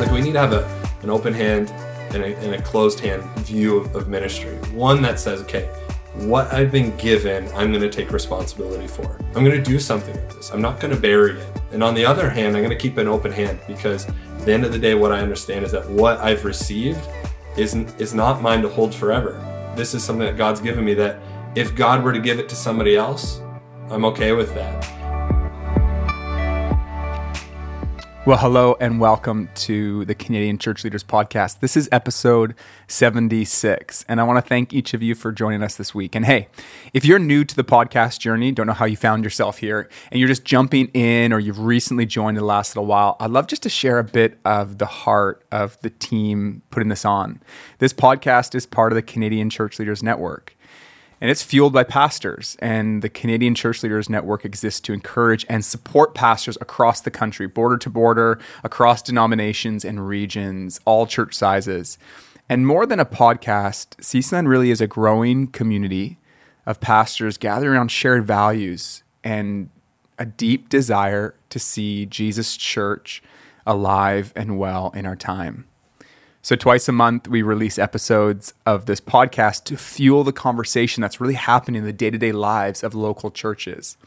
Like we need to have a, an open hand and a, and a closed hand view of, of ministry. One that says, okay, what I've been given, I'm going to take responsibility for. I'm going to do something with this. I'm not going to bury it. And on the other hand, I'm going to keep an open hand because at the end of the day, what I understand is that what I've received isn't is not mine to hold forever. This is something that God's given me that if God were to give it to somebody else, I'm okay with that. Well, hello and welcome to the Canadian Church Leaders Podcast. This is episode 76, and I want to thank each of you for joining us this week. And hey, if you're new to the podcast journey, don't know how you found yourself here, and you're just jumping in or you've recently joined in the last little while, I'd love just to share a bit of the heart of the team putting this on. This podcast is part of the Canadian Church Leaders Network and it's fueled by pastors. And the Canadian Church Leaders Network exists to encourage and support pastors across the country, border to border, across denominations and regions, all church sizes. And more than a podcast, CCLN really is a growing community of pastors gathering around shared values and a deep desire to see Jesus' church alive and well in our time. So, twice a month, we release episodes of this podcast to fuel the conversation that's really happening in the day to day lives of local churches.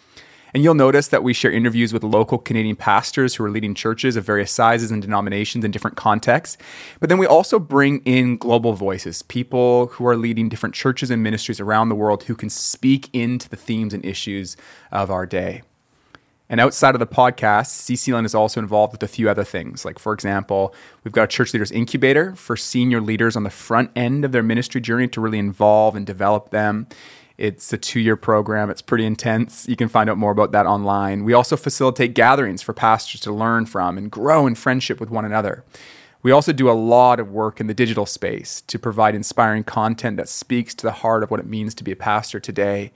And you'll notice that we share interviews with local Canadian pastors who are leading churches of various sizes and denominations in different contexts. But then we also bring in global voices, people who are leading different churches and ministries around the world who can speak into the themes and issues of our day. And outside of the podcast, CCLN is also involved with a few other things. Like, for example, we've got a church leaders incubator for senior leaders on the front end of their ministry journey to really involve and develop them. It's a two year program, it's pretty intense. You can find out more about that online. We also facilitate gatherings for pastors to learn from and grow in friendship with one another. We also do a lot of work in the digital space to provide inspiring content that speaks to the heart of what it means to be a pastor today.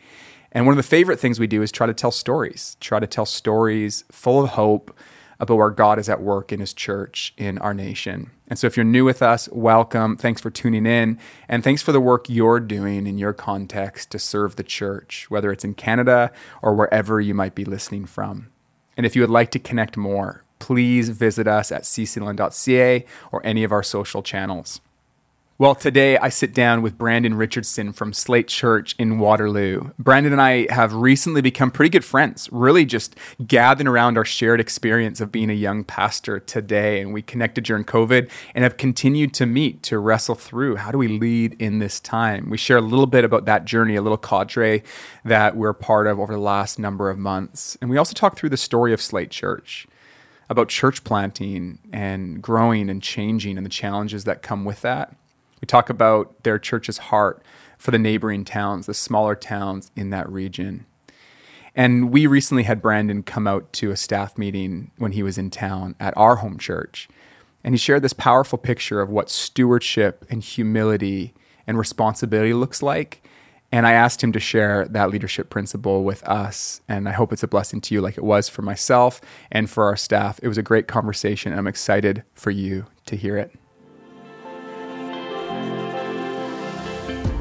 And one of the favorite things we do is try to tell stories, try to tell stories full of hope about where God is at work in his church in our nation. And so if you're new with us, welcome. Thanks for tuning in. And thanks for the work you're doing in your context to serve the church, whether it's in Canada or wherever you might be listening from. And if you would like to connect more, please visit us at ccln.ca or any of our social channels. Well, today I sit down with Brandon Richardson from Slate Church in Waterloo. Brandon and I have recently become pretty good friends, really just gathering around our shared experience of being a young pastor today. And we connected during COVID and have continued to meet to wrestle through how do we lead in this time. We share a little bit about that journey, a little cadre that we're part of over the last number of months. And we also talk through the story of Slate Church about church planting and growing and changing and the challenges that come with that. We talk about their church's heart for the neighboring towns, the smaller towns in that region. And we recently had Brandon come out to a staff meeting when he was in town at our home church. And he shared this powerful picture of what stewardship and humility and responsibility looks like. And I asked him to share that leadership principle with us. And I hope it's a blessing to you, like it was for myself and for our staff. It was a great conversation. And I'm excited for you to hear it.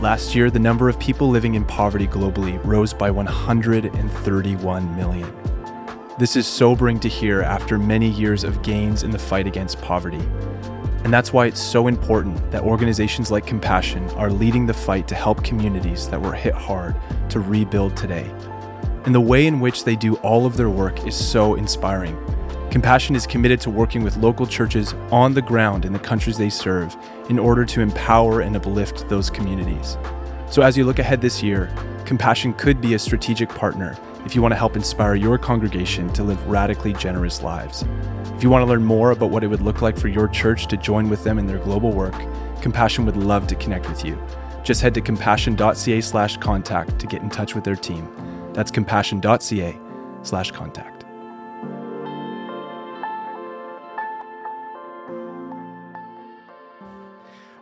Last year, the number of people living in poverty globally rose by 131 million. This is sobering to hear after many years of gains in the fight against poverty. And that's why it's so important that organizations like Compassion are leading the fight to help communities that were hit hard to rebuild today. And the way in which they do all of their work is so inspiring. Compassion is committed to working with local churches on the ground in the countries they serve in order to empower and uplift those communities. So, as you look ahead this year, Compassion could be a strategic partner if you want to help inspire your congregation to live radically generous lives. If you want to learn more about what it would look like for your church to join with them in their global work, Compassion would love to connect with you. Just head to compassion.ca slash contact to get in touch with their team. That's compassion.ca/contact.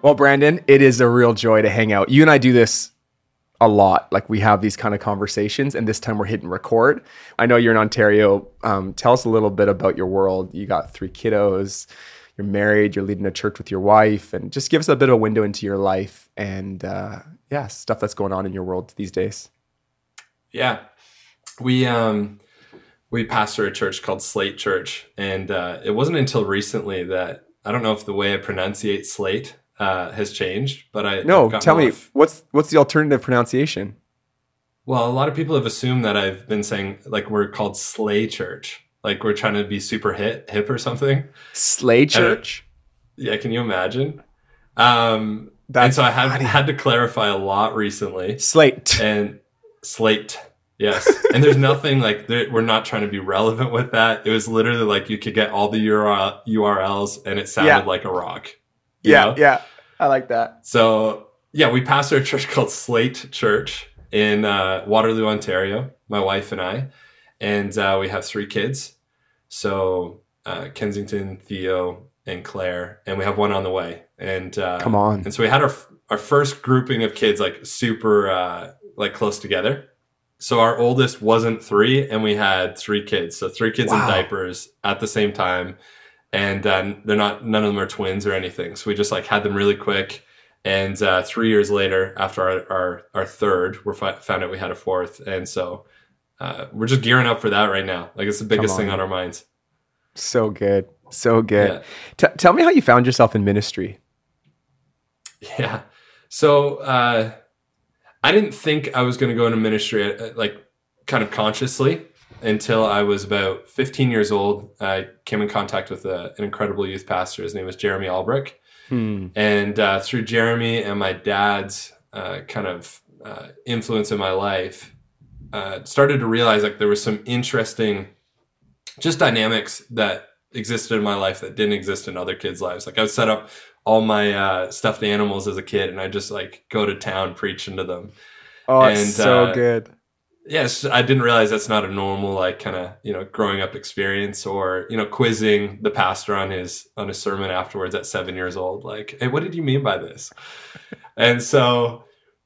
Well, Brandon, it is a real joy to hang out. You and I do this a lot. Like we have these kind of conversations, and this time we're hitting record. I know you're in Ontario. Um, tell us a little bit about your world. You got three kiddos. You're married. You're leading a church with your wife, and just give us a bit of a window into your life and uh, yeah, stuff that's going on in your world these days. Yeah, we um, we pastor a church called Slate Church, and uh, it wasn't until recently that I don't know if the way I pronunciate slate uh, has changed, but I No, tell me of- what's what's the alternative pronunciation? well, a lot of people have assumed that I've been saying like we're called Slay Church, like we're trying to be super hit hip or something. Slay Church. Yeah, can you imagine? Um, and so I have funny. had to clarify a lot recently. Slate. and slate yes and there's nothing like there, we're not trying to be relevant with that it was literally like you could get all the URL, urls and it sounded Yeah. like a rock yeah, know? yeah. I like that. so yeah we pastor a church called slate church in uh, waterloo ontario my wife and i and uh, we have three kids so uh, kensington theo and claire and we have one on the way and uh, Come on. and so we had our our first grouping of kids like super uh, like close together. So our oldest wasn't three, and we had three kids. So three kids Wow. in diapers at the same time, and uh, they're not none of them are twins or anything. So we just like had them really quick. And uh, three years later, after our our, our third, we fi- found out we had a fourth, and so uh, we're just gearing up for that right now. Like it's the biggest thing on. on our minds. So good. So good. Yeah. T- tell me how you found yourself in ministry. Yeah. So uh, I didn't think I was going to go into ministry uh, like kind of consciously until I was about 15 years old. I came in contact with a, an incredible youth pastor. His name was Jeremy Albrecht. Hmm. And uh, through Jeremy and my dad's uh, kind of uh, influence in my life, uh, started to realize like there was some interesting just dynamics that existed in my life that didn't exist in other kids' lives. Like I would set up all my uh, stuffed animals as a kid, and I just like go to town preaching to them. Oh, And, it's so uh, good. Yes, I didn't realize that's not a normal like kind of you know growing up experience, or you know quizzing the pastor on his on his sermon afterwards at seven years old. Like, hey, what did you mean by this? and so,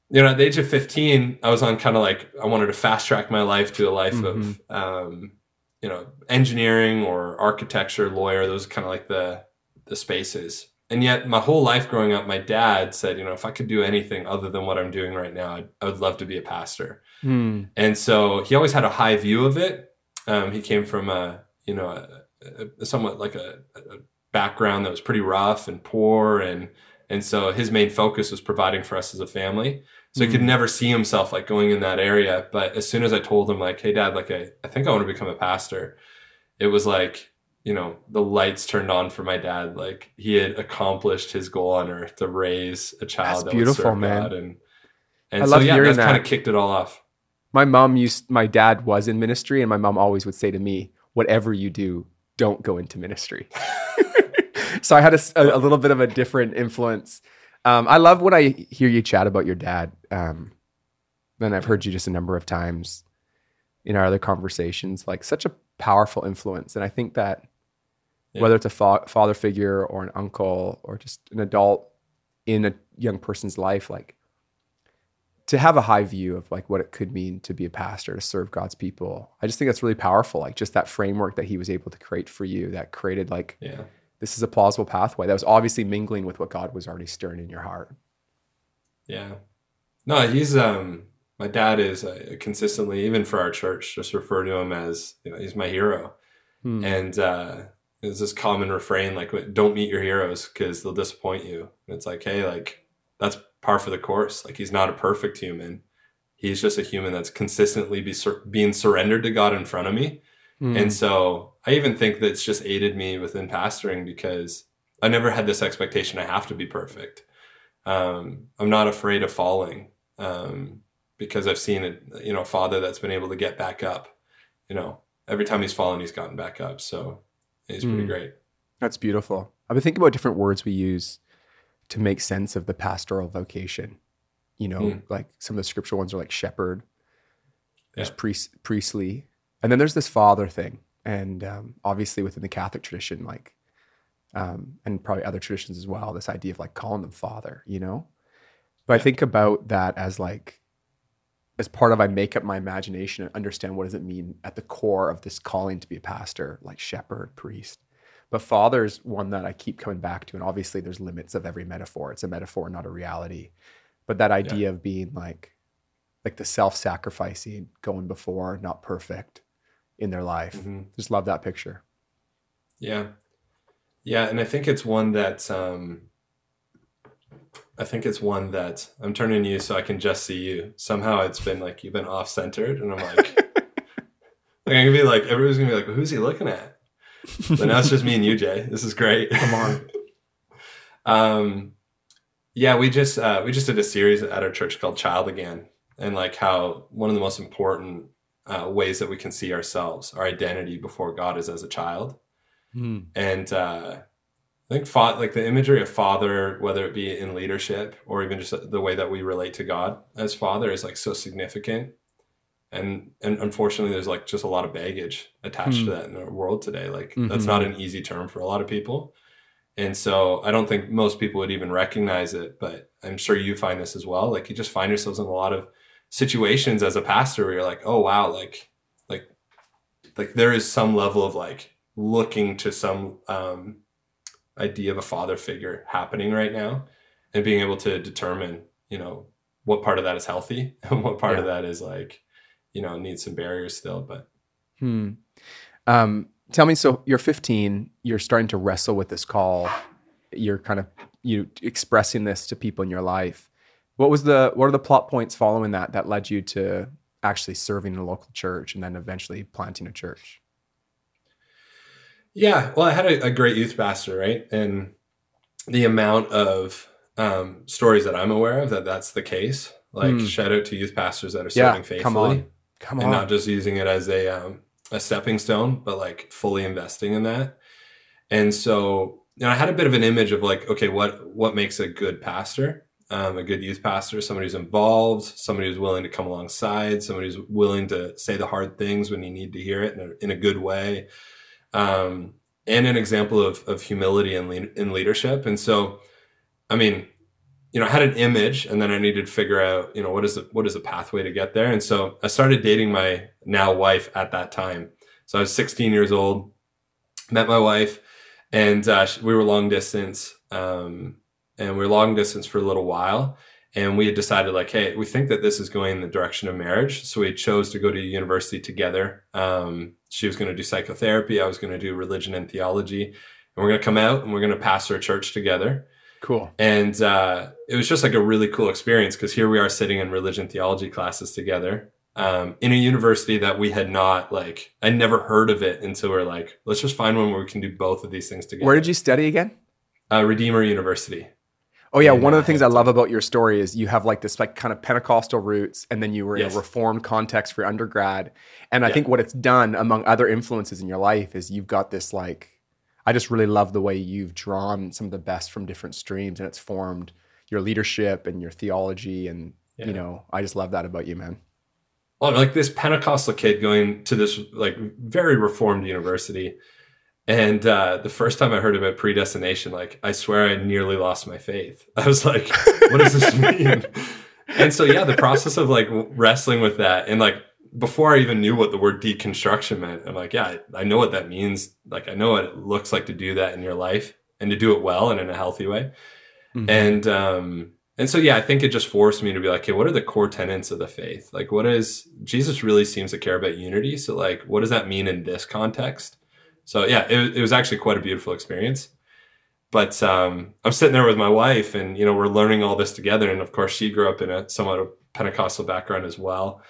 you know, at the age of fifteen, I was on kind of like I wanted to fast track my life to a life of um, you know engineering or architecture, lawyer. Those are kind of like the the spaces. And yet, my whole life growing up, my dad said, you know, if I could do anything other than what I'm doing right now, I'd, I would love to be a pastor. Hmm. And so he always had a high view of it. Um, he came from a, you know, a, a, somewhat like a, a background that was pretty rough and poor, and and so his main focus was providing for us as a family. So he could Mm. never see himself like going in that area. But as soon as I told him like, "Hey, Dad, like I, I think I want to become a pastor," it was like you know the lights turned on for my dad. Like he had accomplished his goal on earth to raise a child That's that beautiful, man. God, and and I so love yeah, hearing that's kind of kicked it all off. My mom used, my dad was in ministry, and my mom always would say to me, whatever you do, don't go into ministry. so I had a little bit of a different influence. Um, I love when I hear you chat about your dad. Um, and I've heard you just a number of times in our other conversations, like such a powerful influence. And I think that Yeah. whether it's a fa- father figure or an uncle or just an adult in a young person's life, like to have a high view of like what it could mean to be a pastor to serve God's people. I just think that's really powerful. Like just that framework that he was able to create for you that created like Yeah. this is a plausible pathway that was obviously mingling with what God was already stirring in your heart. Yeah. No, he's um my dad is uh, consistently even for our church just refer to him as you know he's my hero. Hmm. And uh there's this common refrain like don't meet your heroes cuz they'll disappoint you. And it's like hey like that's par for the course. Like he's not a perfect human. He's just a human that's consistently be sur- being surrendered to God in front of me. Hmm. And so I even think that it's just aided me within pastoring because I never had this expectation I have to be perfect. Um, I'm not afraid of falling um, because I've seen it, you know, a father that's been able to get back up. You know, every time he's fallen, he's gotten back up. So he's pretty Mm. great. That's beautiful. I've been thinking about different words we use to make sense of the pastoral vocation. You know, Hmm. like some of the scriptural ones are like shepherd, there's Yeah. priest, priestly, and then there's this father thing. And um, obviously within the Catholic tradition, like, um, and probably other traditions as well, this idea of like calling them father, you know? But I think about that as like, as part of I make up my imagination and understand what does it mean at the core of this calling to be a pastor, like shepherd, priest. But father's one that I keep coming back to. And obviously there's limits of every metaphor. It's a metaphor, not a reality. But that idea of being like like the self-sacrificing, going before, not perfect in their life. Mhm. Just love that picture. Yeah. Yeah, and I think it's one that um, I think it's one that I'm turning to you so I can just see you. Somehow it's been like you've been off centered, and I'm like, like I'm gonna be like everybody's gonna be like, who's he looking at? But now it's just me and you, Jay. This is great. Come on. um, yeah, we just uh, we just did a series at our church called Child Again, and like how one of the most important uh, ways that we can see ourselves, our identity before God, is as a child. Hmm. And uh, I think fa- like the imagery of father, whether it be in leadership or even just the way that we relate to God as father, is like so significant. And and unfortunately, there's like just a lot of baggage attached Hmm. to that in our world today. Like Mhm. that's not an easy term for a lot of people. And so I don't think most people would even recognize it, but I'm sure you find this as well. Like you just find yourselves in a lot of situations as a pastor where you're like, oh wow, like like like there is some level of like looking to some um idea of a father figure happening right now and being able to determine, you know, what part of that is healthy and what part of that is like, you know, needs some barriers still. But Hmm. Um, tell me, so you're 15, you're starting to wrestle with this call. You're kind of you expressing this to people in your life. What was the what are the plot points following that that led you to actually serving in a local church and then eventually planting a church? Yeah, well, I had a, a great youth pastor, right? And the amount of um, stories that I'm aware of that that's the case. Like, Hmm. shout out to youth pastors that are Yeah, serving faithfully come on. And not just using it as a um, a stepping stone, but like fully investing in that. And so, you know, I had a bit of an image of like, okay, what what makes a good pastor? Um, a good youth pastor, somebody who's involved, somebody who's willing to come alongside, somebody who's willing to say the hard things when you need to hear it in a, in a good way, um, and an example of of humility in lead, in leadership. And so, I mean, you know, I had an image, and then I needed to figure out, you know, what is the what is the pathway to get there. And so, I started dating my now wife at that time. So I was 16 years old, met my wife, and uh, we were long distance. Um, and we were long distance for a little while. And we had decided, like, hey, we think that this is going in the direction of marriage. So we chose to go to university together. Um, she was going to do psychotherapy. I was going to do religion and theology. And we're going to come out and we're going to pastor a church together. Cool. And uh, it was just like a really cool experience because here we are sitting in religion theology classes together um, in a university that we had not like, I never heard of it until we're like, let's just find one where we can do both of these things together. Where did you study again? uh, Redeemer University. Oh yeah, in, one of uh, the things I love about your story is you have like this like kind of Pentecostal roots, and then you were in Yes. a Reformed context for undergrad. And I Yeah. think what it's done, among other influences in your life, is you've got this like. I just really love the way you've drawn some of the best from different streams, and it's formed your leadership and your theology, and Yeah. you know, I just love that about you, man. Oh, like this Pentecostal kid going to this like very reformed university. And uh, the first time I heard about predestination, like I swear I nearly lost my faith. I was like, what does this mean? and so, yeah, the process of like wrestling with that and like before I even knew what the word deconstruction meant, I'm like, yeah, I, I know what that means. Like, I know what it looks like to do that in your life and to do it well and in a healthy way. Mhm. And um and so yeah, I think it just forced me to be like, okay, what are the core tenets of the faith? Like what is Jesus really seems to care about unity. So like what does that mean in this context? So yeah, it, was- it was actually quite a beautiful experience. But um I'm sitting there with my wife and you know, we're learning all this together. And of course she grew up in a somewhat of Pentecostal background as well.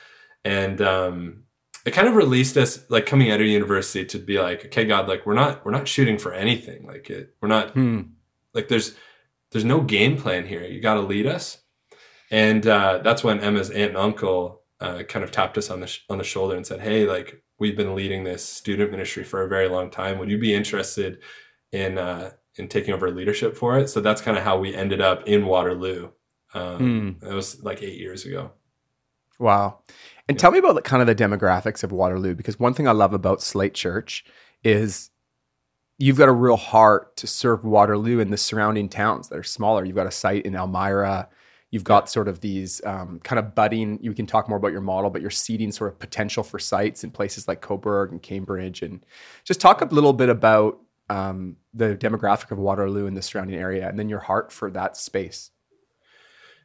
And um it kind of released us like coming out of university to be like, okay, God, like we're not we're not shooting for anything. Like it, we're not Hmm. like there's there's no game plan here. You got to lead us, and uh, that's when Emma's aunt and uncle uh, kind of tapped us on the sh- on the shoulder and said, "Hey, like we've been leading this student ministry for a very long time. Would you be interested in uh, in taking over leadership for it?" So that's kind of how we ended up in Waterloo. Um, That was like eight years ago. Wow. And Yeah. tell me about the, kind of the demographics of Waterloo, because one thing I love about Slate Church is you've got a real heart to serve Waterloo and the surrounding towns that are smaller. You've got a site in Elmira. You've got sort of these um, kind of budding, you can talk more about your model, but you're seeding sort of potential for sites in places like Coburg and Cambridge. And just talk a little bit about um, the demographic of Waterloo and the surrounding area, and then your heart for that space.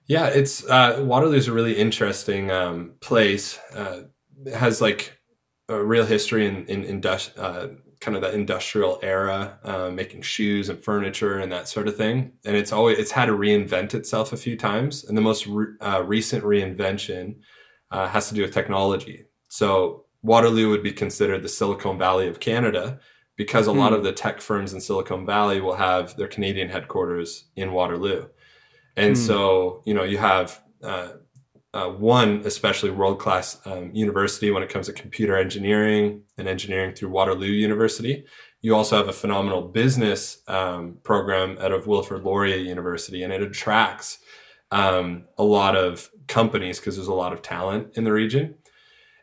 Yeah, it's uh, Waterloo's a really interesting um, place. Uh, it has like a real history in in, in uh, kind of the industrial era, uh, making shoes and furniture and that sort of thing. And it's always it's had to reinvent itself a few times. And the most re- uh, recent reinvention uh, has to do with technology. So Waterloo would be considered the Silicon Valley of Canada because a lot Hmm. of the tech firms in Silicon Valley will have their Canadian headquarters in Waterloo. And Hmm. so, you know, you have uh, uh, one especially world class um, university when it comes to computer engineering and engineering through Waterloo University. You also have a phenomenal business um, program out of Wilfrid Laurier University, and it attracts um, a lot of companies because there's a lot of talent in the region.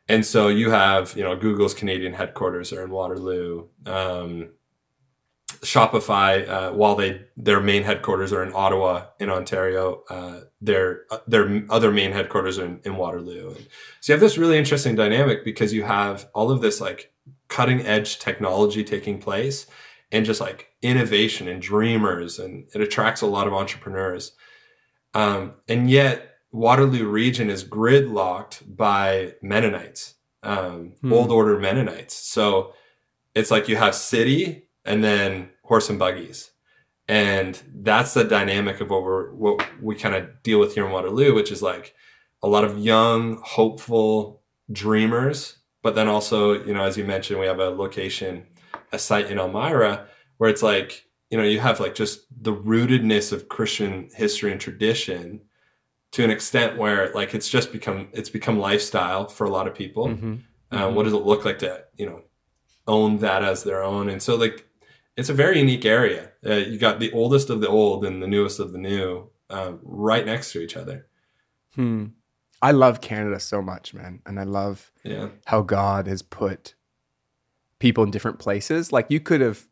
And so you have, you know, Google's Canadian headquarters are in Waterloo. Um, Shopify, uh, while they their main headquarters are in Ottawa in Ontario, uh, their their other main headquarters are in, in Waterloo. And so you have this really interesting dynamic because you have all of this like cutting edge technology taking place, and just like innovation and dreamers, and it attracts a lot of entrepreneurs. Um, and yet Waterloo region is gridlocked by Mennonites, um, Hmm. old order Mennonites. So it's like you have city and then horse and buggies. And that's the dynamic of what we're what we kind of deal with here in Waterloo, which is like a lot of young, hopeful dreamers. But then also, you know, as you mentioned, we have a location, a site in Elmira where it's like, you know, you have like just the rootedness of Christian history and tradition to an extent where like it's just become it's become lifestyle for a lot of people. Mhm. Uh, Mhm. what does it look like to you know own that as their own? And so like it's a very unique area. Uh, you got the oldest of the old and the newest of the new uh, right next to each other. Hmm. I love Canada so much, man, and I love Yeah, how God has put people in different places. Like you could have,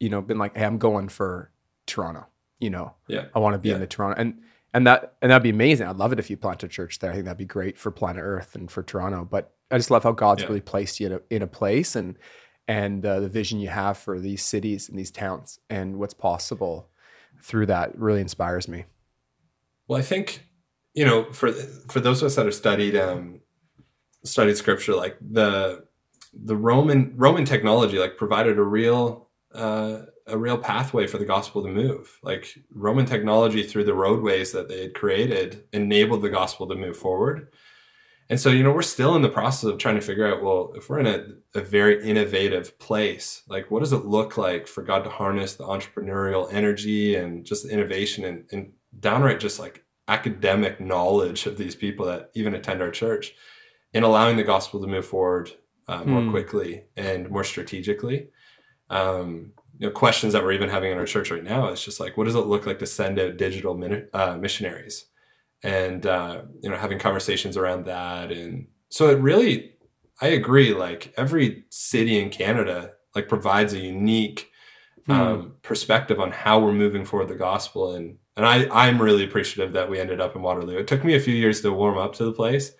you know, been like, "Hey, I'm going for Toronto." You know, Yeah. I want to be in the Toronto, and and that and that'd be amazing. I'd love it if you plant a church there. I think that'd be great for planet Earth and for Toronto. But I just love how God's Yeah. really placed you in a, in a place and and uh, the vision you have for these cities and these towns and what's possible through that really inspires me. Well, I think you know for for those of us that have studied um, studied scripture, like the the Roman Roman technology, like provided a real uh, a real pathway for the gospel to move. Like Roman technology through the roadways that they had created enabled the gospel to move forward. And so, you know, we're still in the process of trying to figure out, well, if we're in a, a very innovative place, like what does it look like for God to harness the entrepreneurial energy and just the innovation and, and downright just like academic knowledge of these people that even attend our church in allowing the gospel to move forward uh, more Hmm. quickly and more strategically. Um, you know, questions that we're even having in our church right now is just like, what does it look like to send out digital min- uh, missionaries? And, uh, you know, having conversations around that. And so it really, I agree, like every city in Canada, like provides a unique Hmm. um, perspective on how we're moving forward the gospel. And, and I, I'm really appreciative that we ended up in Waterloo. It took me a few years to warm up to the place.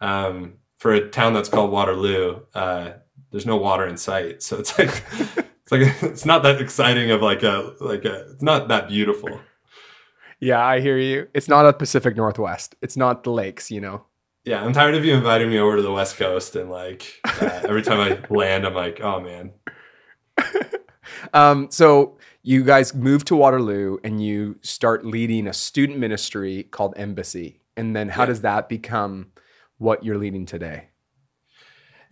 Um, for a town that's called Waterloo, uh, there's no water in sight. So it's like, it's like, it's not that exciting of like a, like a, it's not that beautiful. Yeah, I hear you. It's not a Pacific Northwest. It's not the lakes, you know. Yeah. I'm tired of you inviting me over to the West Coast. And like, uh, every time I land, I'm like, oh man, Um, so you guys move to Waterloo and you start leading a student ministry called Embassy. And then how Yeah. does that become what you're leading today?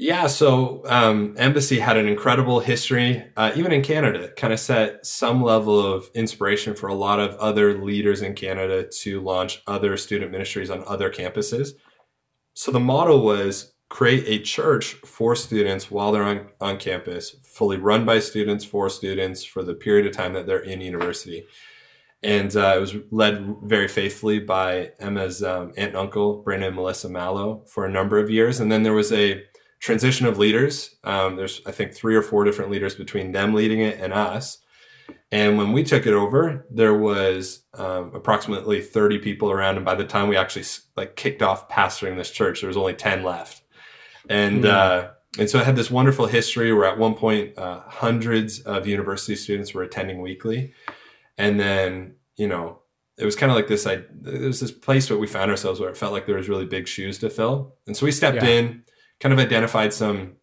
Yeah, so um, Embassy had an incredible history, uh, even in Canada. Kind of set some level of inspiration for a lot of other leaders in Canada to launch other student ministries on other campuses. So the model was create a church for students while they're on, on campus, fully run by students for students for the period of time that they're in university. And uh, it was led very faithfully by Emma's um, aunt and uncle, Brandon and Melissa Mallow, for a number of years. And then there was a transition of leaders. Um, there's, I think, three or four different leaders between them leading it and us. And when we took it over, there was um, approximately 30 people around. And by the time we actually like kicked off pastoring this church, there was only 10 left. And, Hmm. uh, and so it had this wonderful history where at one point, uh, hundreds of university students were attending weekly. And then, you know, it was kind of like this, I, there was this place where we found ourselves where it felt like there was really big shoes to fill. And so we stepped Yeah. in, kind of identified some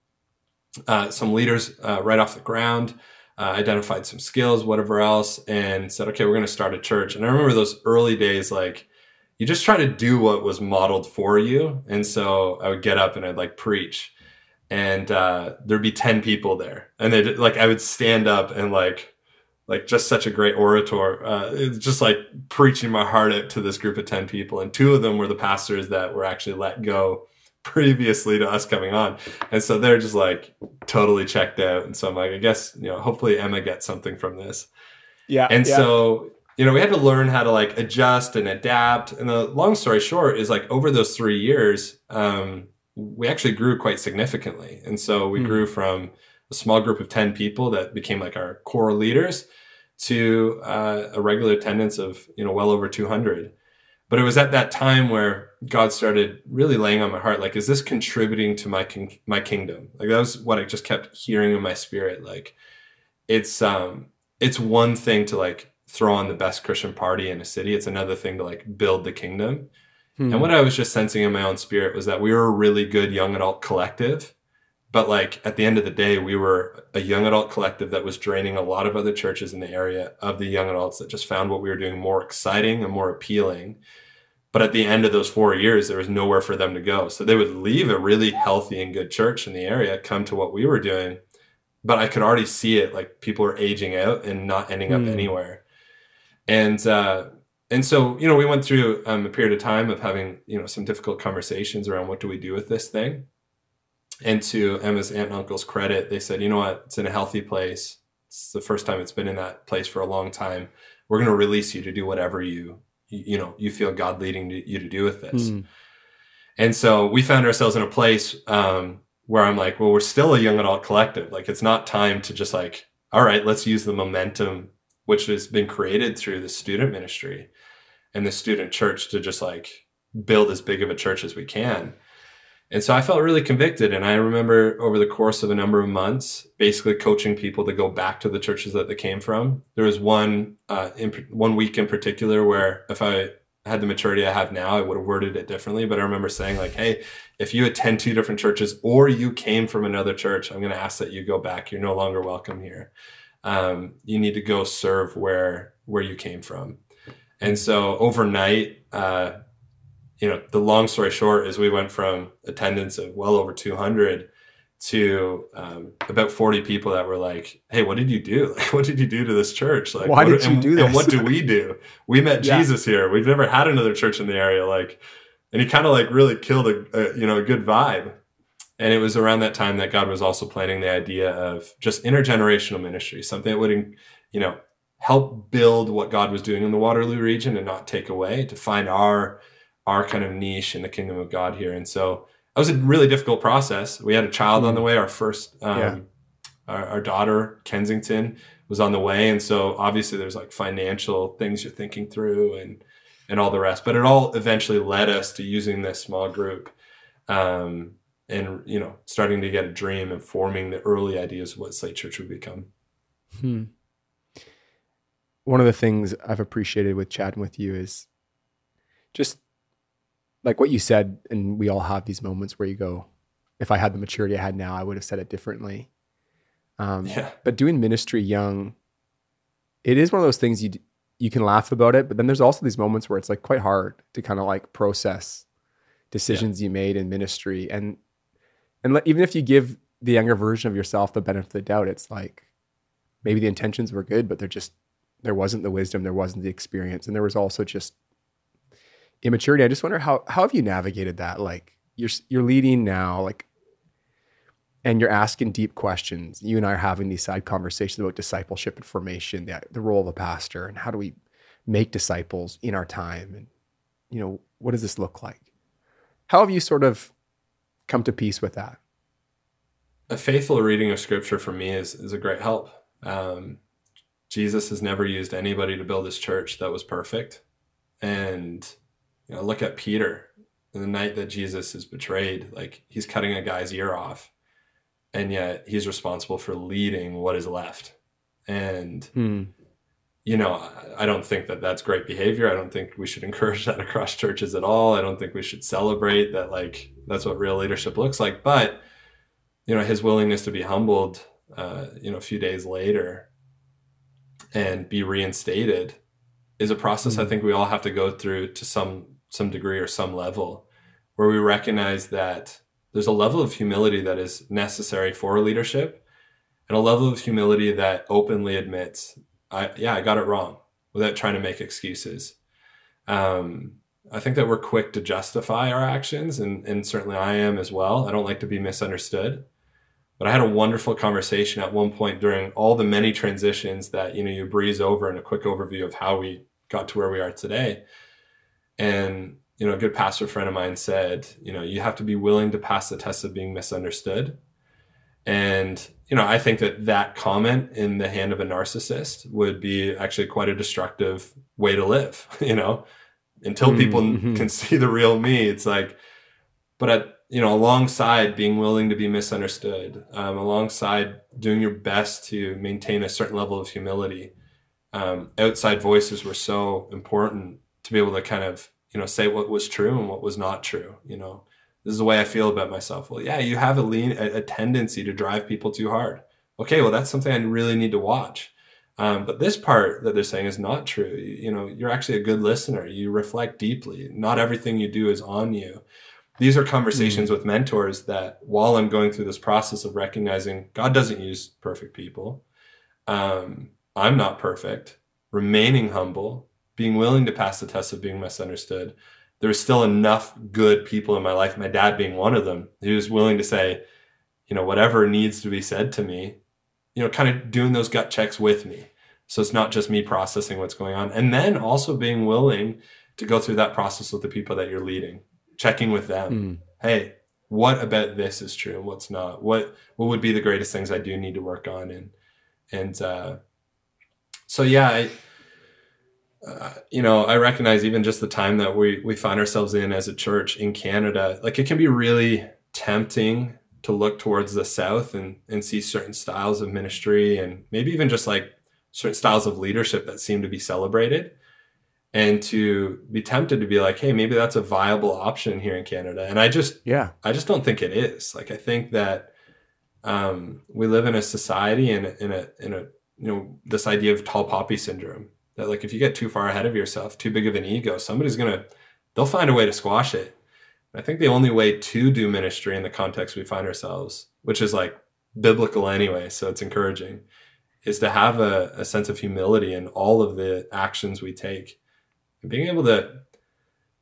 uh, some leaders uh, right off the ground, uh, identified some skills, whatever else, and said, okay, we're going to start a church. And I remember those early days, like you just try to do what was modeled for you. And so I would get up and I'd like preach, and uh, there'd be ten people there, and they like I would stand up and like like just such a great orator. Uh, just like preaching my heart out to this group of 10 people. And two of them were the pastors that were actually let go previously to us coming on. And so they're just like totally checked out. And so I'm like, I guess, you know, hopefully Emma gets something from this. Yeah. And yeah. so, you know, we had to learn how to like adjust and adapt. And the long story short is like over those three years, um, we actually grew quite significantly. And so we Hmm. grew from a small group of 10 people that became like our core leaders to uh, a regular attendance of, you know, well over 200 but it was at that time where God started really laying on my heart, like, is this contributing to my king- my kingdom? Like that was what I just kept hearing in my spirit. Like, it's um, it's one thing to like throw on the best Christian party in a city. It's another thing to like build the kingdom. Hmm. And what I was just sensing in my own spirit was that we were a really good young adult collective. But like at the end of the day, we were a young adult collective that was draining a lot of other churches in the area of the young adults that just found what we were doing more exciting and more appealing. But at the end of those four years, there was nowhere for them to go. So they would leave a really healthy and good church in the area, come to what we were doing. But I could already see it like people are aging out and not ending up Hmm. anywhere. And uh, and so you know we went through um, a period of time of having you know some difficult conversations around what do we do with this thing and to emma's aunt and uncle's credit they said you know what it's in a healthy place it's the first time it's been in that place for a long time we're going to release you to do whatever you you know you feel god leading you to do with this Hmm. and so we found ourselves in a place um, where I'm like, well, we're still a young adult collective. Like, it's not time to just like, all right, let's use the momentum which has been created through the student ministry and the student church to just like build as big of a church as we can. And so I felt really convicted. And I remember over the course of a number of months, basically coaching people to go back to the churches that they came from. There was one, uh, in, one week in particular where if I had the maturity I have now, I would have worded it differently. But I remember saying like, "Hey, if you attend two different churches or you came from another church, I'm going to ask that you go back. You're no longer welcome here. Um, you need to go serve where where you came from." And so overnight, uh, you know, the long story short is we went from attendance of well over 200 to um, about 40 people that were like, "Hey, what did you do? Like, what did you do to this church? Like, Why what, did you and, do And what do we do? We met Yeah. Jesus here. We've never had another church in the area. Like, and he kind of like really killed a, a you know a good vibe. And it was around that time that God was also planning the idea of just intergenerational ministry, something that would, you know, help build what God was doing in the Waterloo region and not take away to find our our kind of niche in the kingdom of God here. And so that was a really difficult process. We had a child on the way. Our first, um, Yeah. our, our daughter Kensington was on the way, and so obviously there's like financial things you're thinking through and and all the rest. But it all eventually led us to using this small group. Um, and you know, starting to get a dream and forming the early ideas of what Slate Church would become. Hmm. One of the things I've appreciated with chatting with you is just like what you said, and we all have these moments where you go, if I had the maturity I had now, I would have said it differently. Um, Yeah. But doing ministry young, it is one of those things you d- you can laugh about it, but then there's also these moments where it's like quite hard to kind of like process decisions you made in ministry, and and let, even if you give the younger version of yourself the benefit of the doubt, it's like maybe the intentions were good, but there just there wasn't the wisdom, there wasn't the experience, and there was also just immaturity. I just wonder how how have you navigated that? Like you're you're leading now, like, and you're asking deep questions. You and I are having these side conversations about discipleship and formation, the the role of a pastor, and how do we make disciples in our time, and you know what does this look like? How have you sort of come to peace with that? a faithful reading of scripture for me is, is a great help. Um, Jesus has never used anybody to build his church that was perfect. And, you know, look at Peter the night that Jesus is betrayed, like he's cutting a guy's ear off. And yet he's responsible for leading what is left. And, Hmm. you know, I- don't think that that's great behavior. I don't think we should encourage that across churches at all. I don't think we should celebrate that, like, that's what real leadership looks like. But you know, his willingness to be humbled, uh, you know, a few days later and be reinstated is a process mm-hmm. I think we all have to go through to some some degree or some level where we recognize that there's a level of humility that is necessary for leadership and a level of humility that openly admits I yeah, I got it wrong without trying to make excuses. Um, I think that we're quick to justify our actions, and, and certainly I am as well. I don't like to be misunderstood. But I had a wonderful conversation at one point during all the many transitions that you know you breeze over in a quick overview of how we got to where we are today. And you know, a good pastor friend of mine said, you know, you have to be willing to pass the test of being misunderstood. And you know, I think that that comment in the hand of a narcissist would be actually quite a destructive way to live. You know, until mm-hmm. people mm-hmm. can see the real me, it's like, but at you know, alongside being willing to be misunderstood, um, alongside doing your best to maintain a certain level of humility, um, outside voices were so important to be able to kind of, you know, say what was true and what was not true. You know, this is the way I feel about myself. Well, yeah, you have a lean, a, a tendency to drive people too hard. Okay, well, that's something I really need to watch. Um, but this part that they're saying is not true. You, you know, you're actually a good listener. You reflect deeply. Not everything you do is on you these are conversations mm. with mentors that while I'm going through this process of recognizing God doesn't use perfect people, um, I'm not perfect, remaining humble, being willing to pass the test of being misunderstood. There's still enough good people in my life, my dad being one of them, He was willing to say, you know, whatever needs to be said to me, you know, kind of doing those gut checks with me. So it's not just me processing what's going on. And then also being willing to go through that process with the people that you're leading checking with them. Mm. Hey, what about this is true and what's not? What what would be the greatest things I do need to work on? And and uh, so yeah, I, uh, you know, I recognize even just the time that we we find ourselves in as a church in Canada, like it can be really tempting to look towards the south and and see certain styles of ministry and maybe even just like certain styles of leadership that seem to be celebrated and to be tempted to be like hey maybe that's a viable option here in canada. And i just yeah. I just don't think it is. Like i think that um, we live in a society and in a in a you know this idea of tall poppy syndrome that like if you get too far ahead of yourself too big of an ego somebody's gonna they'll find a way to squash it i think the only way to do ministry in the context we find ourselves which is like biblical anyway so it's encouraging is to have a, a sense of humility in all of the actions we take And being able to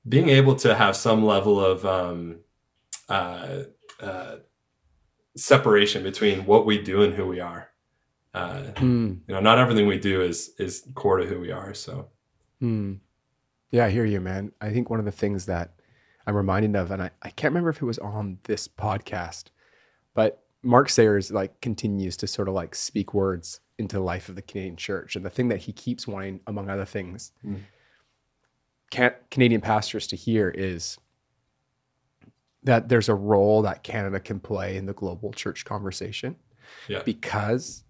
being able to have some level of um, uh, uh, separation between what we do and who we are. Uh, mm. You know, not everything we do is is core to who we are. So, mm. yeah, I hear you, man. I think one of the things that I'm reminded of, and I, I can't remember if it was on this podcast, but Mark Sayers like continues to sort of like speak words into the life of the Canadian church, and the thing that he keeps wanting, among other things, mm can- Canadian pastors to hear is that there's a role that Canada can play in the global church conversation. Yeah. Because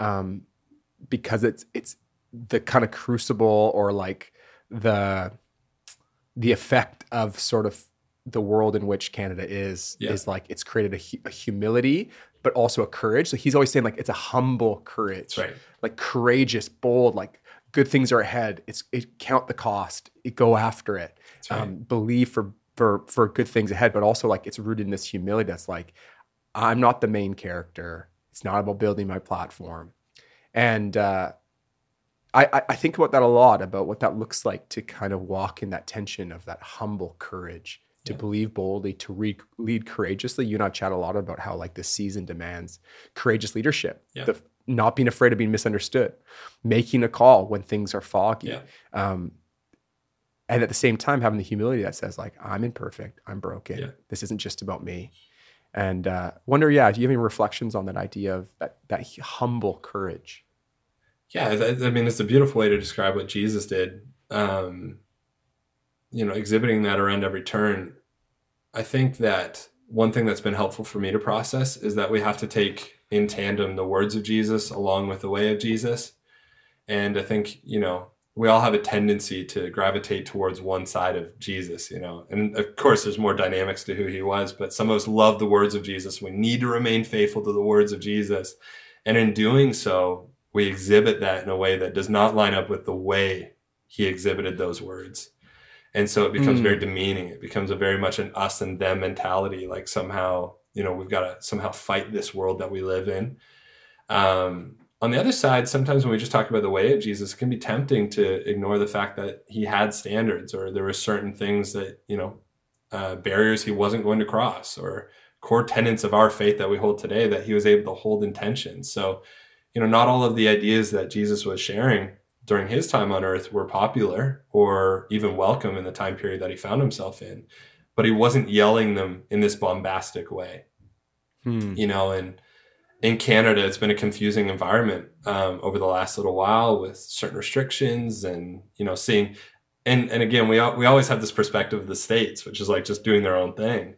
um, because it's it's the kind of crucible or like the the effect of sort of the world in which Canada is yeah. is like it's created a, a, humility, but also a courage. So he's always saying like it's a humble courage, right. like courageous, bold, like good things are ahead. It's it count the cost, it, go after it, right. um, believe for for for good things ahead, but also like it's rooted in this humility. That's like I'm not the main character. It's not about building my platform, and uh, I I think about that a lot about what that looks like to kind of walk in that tension of that humble courage to yeah. believe boldly, to re- lead courageously. You and I chat a lot about how like the season demands courageous leadership. Yeah. The, not being afraid of being misunderstood, making a call when things are foggy. Yeah. Um, and at the same time, having the humility that says, like, I'm imperfect, I'm broken. This isn't just about me. And uh, wonder, yeah, do you have any reflections on that idea of that, that humble courage? Yeah, I mean, it's a beautiful way to describe what Jesus did. Um, you know, exhibiting that around every turn. I think that one thing that's been helpful for me to process is that we have to take in tandem the words of Jesus along with the way of Jesus. And I think, you know, we all have a tendency to gravitate towards one side of Jesus, you know. And of course, there's more dynamics to who he was, but some of us love the words of Jesus. We need to remain faithful to the words of Jesus. And in doing so, we exhibit that in a way that does not line up with the way he exhibited those words. And so it becomes mm. very demeaning. It becomes a very much an us and them mentality. Like somehow, you know, we've got to somehow fight this world that we live in. Um, on the other side, sometimes when we just talk about the way of Jesus, it can be tempting to ignore the fact that he had standards or there were certain things that, you know, uh, barriers he wasn't going to cross or core tenets of our faith that we hold today that he was able to hold in tension. So, you know, not all of the ideas that Jesus was sharing during his time on earth were popular or even welcome in the time period that he found himself in, but he wasn't yelling them in this bombastic way. Hmm. You know, and in Canada, it's been a confusing environment um, over the last little while with certain restrictions and you know seeing and and again we we always have this perspective of the states, which is like just doing their own thing.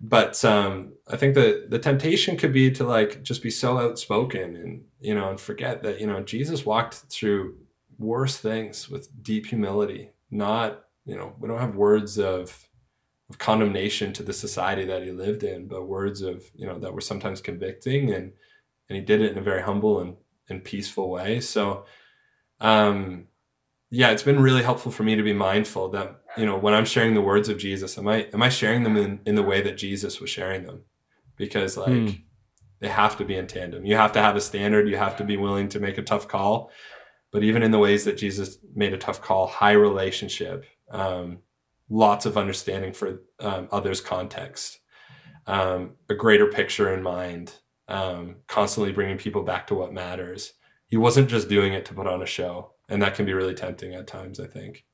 But um, I think that the temptation could be to like just be so outspoken and you know and forget that you know Jesus walked through worse things with deep humility. Not you know we don't have words of of condemnation to the society that he lived in, but words of you know that were sometimes convicting, and and he did it in a very humble and and peaceful way. So, um, yeah, it's been really helpful for me to be mindful that you know when I'm sharing the words of Jesus, am I am I sharing them in in the way that Jesus was sharing them? Because like mm. they have to be in tandem. You have to have a standard. You have to be willing to make a tough call. But even in the ways that Jesus made a tough call, high relationship, um, lots of understanding for um, others' context, um, a greater picture in mind, um, constantly bringing people back to what matters. He wasn't just doing it to put on a show, and that can be really tempting at times. I think.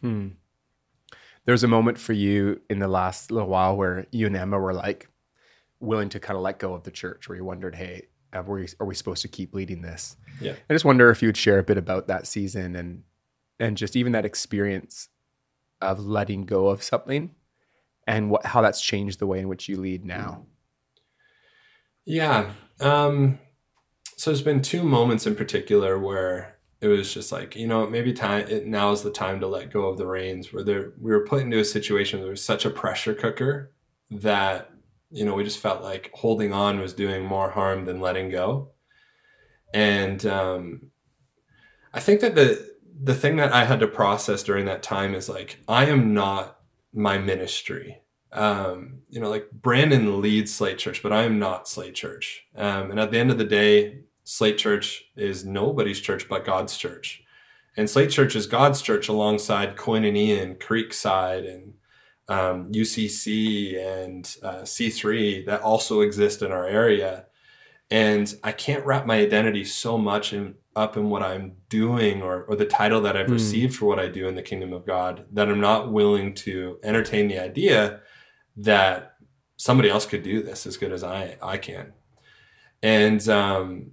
Hmm. There's a moment for you in the last little while where you and Emma were like willing to kind of let go of the church, where you wondered, "Hey, are we, are we supposed to keep leading this?" Yeah. I just wonder if you would share a bit about that season and and just even that experience of letting go of something and what how that's changed the way in which you lead now? Yeah um so there's been two moments in particular where it was just like you know maybe time it, now is the time to let go of the reins where there we were put into a situation where there was such a pressure cooker that you know we just felt like holding on was doing more harm than letting go. And um i think that the the thing that I had to process during that time is like, I am not my ministry. Um, you know, like Brandon leads Slate Church, but I am not Slate Church. Um, and at the end of the day, Slate Church is nobody's church but God's church. And Slate Church is God's church alongside Koinonia and Creekside and um, UCC and uh, C3 that also exist in our area. And I can't wrap my identity so much in up in what I'm doing or, or the title that I've mm. received for what I do in the kingdom of God that I'm not willing to entertain the idea that somebody else could do this as good as I, I can. And, um,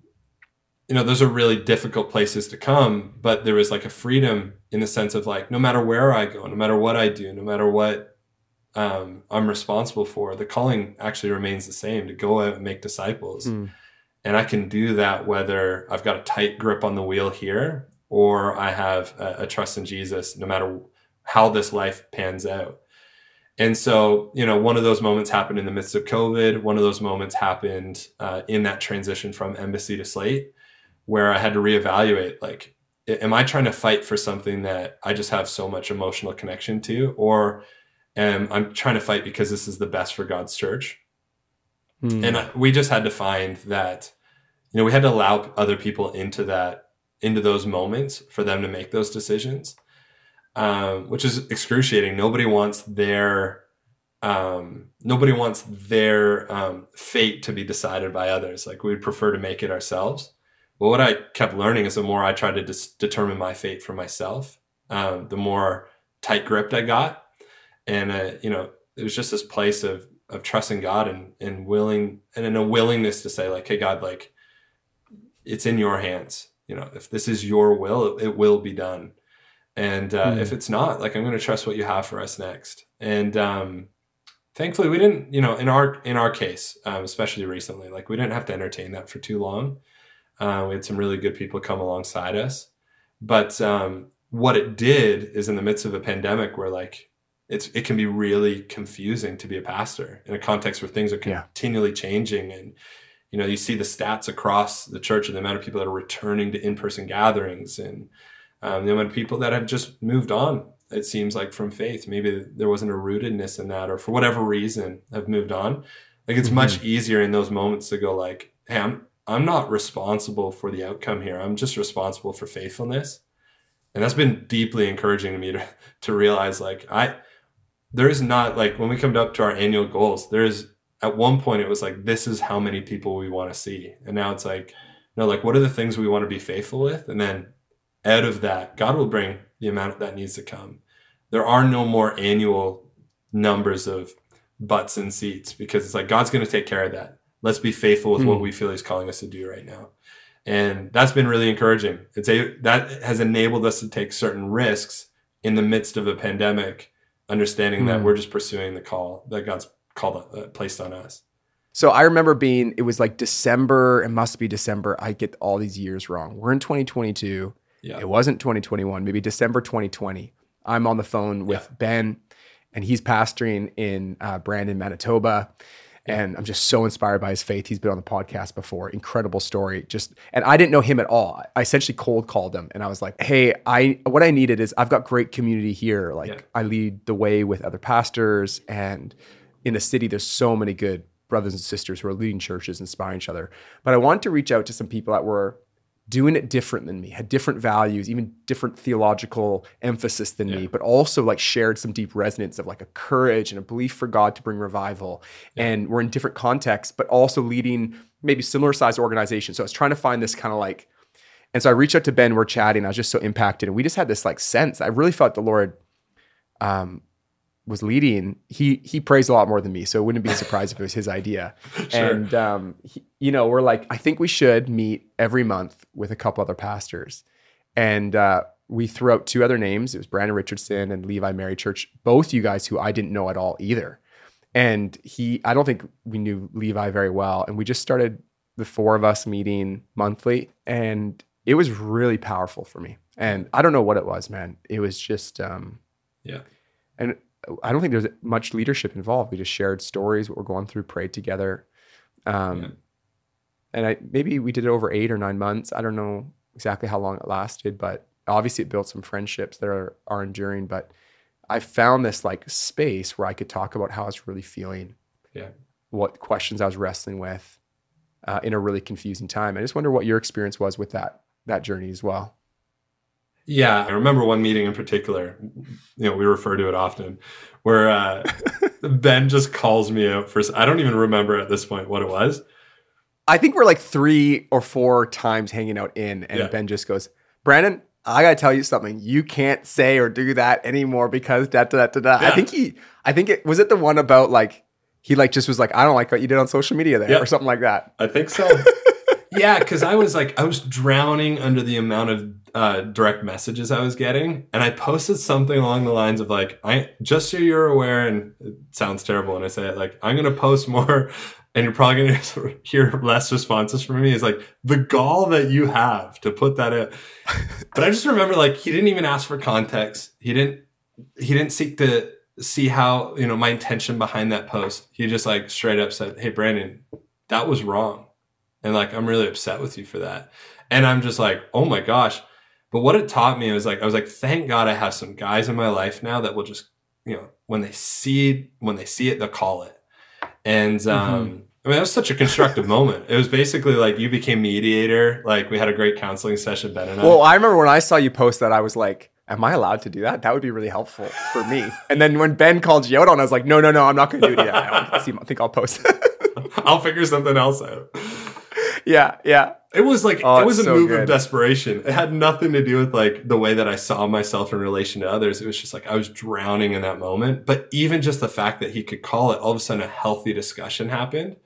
you know, those are really difficult places to come, but there was like a freedom in the sense of like, no matter where I go, no matter what I do, no matter what um, I'm responsible for, the calling actually remains the same to go out and make disciples. Mm and I can do that whether I've got a tight grip on the wheel here or I have a, a trust in Jesus, no matter how this life pans out. And so, you know, one of those moments happened in the midst of COVID. One of those moments happened uh, in that transition from embassy to slate, where I had to reevaluate like, am I trying to fight for something that I just have so much emotional connection to? Or am I'm trying to fight because this is the best for God's church? Mm. And we just had to find that, you know, we had to allow other people into that, into those moments for them to make those decisions, um, which is excruciating. Nobody wants their, um, nobody wants their um, fate to be decided by others. Like we'd prefer to make it ourselves. But what I kept learning is the more I tried to dis- determine my fate for myself, um, the more tight gripped I got. And, uh, you know, it was just this place of of trusting God and and willing and in a willingness to say like, hey God, like it's in your hands. You know, if this is your will, it, it will be done. And uh, mm. if it's not, like I'm going to trust what you have for us next. And um, thankfully, we didn't. You know, in our in our case, um, especially recently, like we didn't have to entertain that for too long. Uh, we had some really good people come alongside us, But um, what it did is in the midst of a pandemic where like it's it can be really confusing to be a pastor in a context where things are Yeah. continually changing. And you know you see the stats across the church and the amount of people that are returning to in-person gatherings and um, the amount of people that have just moved on it seems like from faith. Maybe there wasn't a rootedness in that or for whatever reason have moved on. Like it's much easier in those moments to go like hey i'm i'm not responsible for the outcome here. I'm just responsible for faithfulness. And that's been deeply encouraging to me to, to realize like i there is not like when we come up to our annual goals there is at one point it was like this is how many people we want to see. And now it's like no like what are the things we want to be faithful with? And then out of that god will bring the amount that needs to come. There are no more annual numbers of butts and seats because it's like god's going to take care of that. Let's be faithful with what Hmm. we feel he's calling us to do right now. And that's been really encouraging. It's a that has enabled us to take certain risks in the midst of a pandemic understanding that Hmm. we're just pursuing the call that god's called uh, placed on us So I remember being, it was like December, it must be December. I get all these years wrong. We're in 2022. yeah It wasn't 2021, maybe December 2020. I'm on the phone with Ben, and he's pastoring in uh, Brandon, Manitoba. And I'm just so inspired by his faith. He's been on the podcast before. Incredible story. Just and I didn't know him at all. I essentially cold called him and I was like, "Hey, I what I needed is I've got great community here. Like Yeah. I lead the way with other pastors and in the city there's so many good brothers and sisters who are leading churches, inspiring each other. But I wanted to reach out to some people that were doing it different than me, had different values, even different theological emphasis than me, but also like shared some deep resonance of like a courage and a belief for God to bring revival. And we're in different contexts, but also leading maybe similar sized organizations. So I was trying to find this kind of like, and so I reached out to Ben, we're chatting. I was just so impacted. And we just had this like sense. I really felt the Lord um, was leading. He he prays a lot more than me, so it wouldn't be a surprise if it was his idea. Sure. And um, he, you know, we're like, I think we should meet every month with a couple other pastors, and uh, we threw out two other names. It was Brandon Richardson and Levi Mary Church, both you guys who I didn't know at all either. And he, I don't think we knew Levi very well, and we just started the four of us meeting monthly, and it was really powerful for me. And I don't know what it was, man. It was just. Um, yeah and I don't think there's much leadership involved. We just shared stories, what we're going through, prayed together. Um, Yeah. And I maybe we did it over eight or nine months. I don't know exactly how long it lasted, but obviously it built some friendships that are, are enduring. But I found this like space where I could talk about how I was really feeling, Yeah. what questions I was wrestling with uh, in a really confusing time. I just wonder what your experience was with that that journey as well. Yeah, I remember one meeting in particular. You know, we refer to it often, where uh, Ben just calls me out for. I don't even remember at this point what it was. I think we're like three or four times hanging out in, and Yeah. Ben just goes, Brandon, I gotta tell you something. You can't say or do that anymore because da da da da da. I think he, I think it was it the one about like he like just was like, I don't like what you did on social media there Yeah. or something like that. I think so. yeah, because I was like, I was drowning under the amount of uh, direct messages I was getting, and I posted something along the lines of like, I just so you're aware, and it sounds terrible when I say it, like I'm gonna post more, and you're probably gonna hear less responses from me. Is like the gall that you have to put that in. But I just remember like he didn't even ask for context. He didn't. He didn't seek to see how you know my intention behind that post. He just like straight up said, "Hey, Brandon, that was wrong." And like i'm really upset with you for that and i'm just like oh my gosh but what it taught me was like i was like thank god i have some guys in my life now that will just you know when they see when they see it they'll call it and um I mean, that was such a constructive moment. It was basically like you became mediator. Like we had a great counseling session, Ben and I. Well, I remember when I saw you post that, I was like, Am I allowed to do that? That would be really helpful for me. And then when Ben called you out on, I was like, No, no, no, I'm not going to do it. Yeah, I, see, I think I'll post. I'll figure something else out. Yeah, yeah. It was like Oh, it was a so move good. of desperation. It had nothing to do with like the way that I saw myself in relation to others. It was just like I was drowning in that moment. But even just the fact that he could call it, all of a sudden a healthy discussion happened.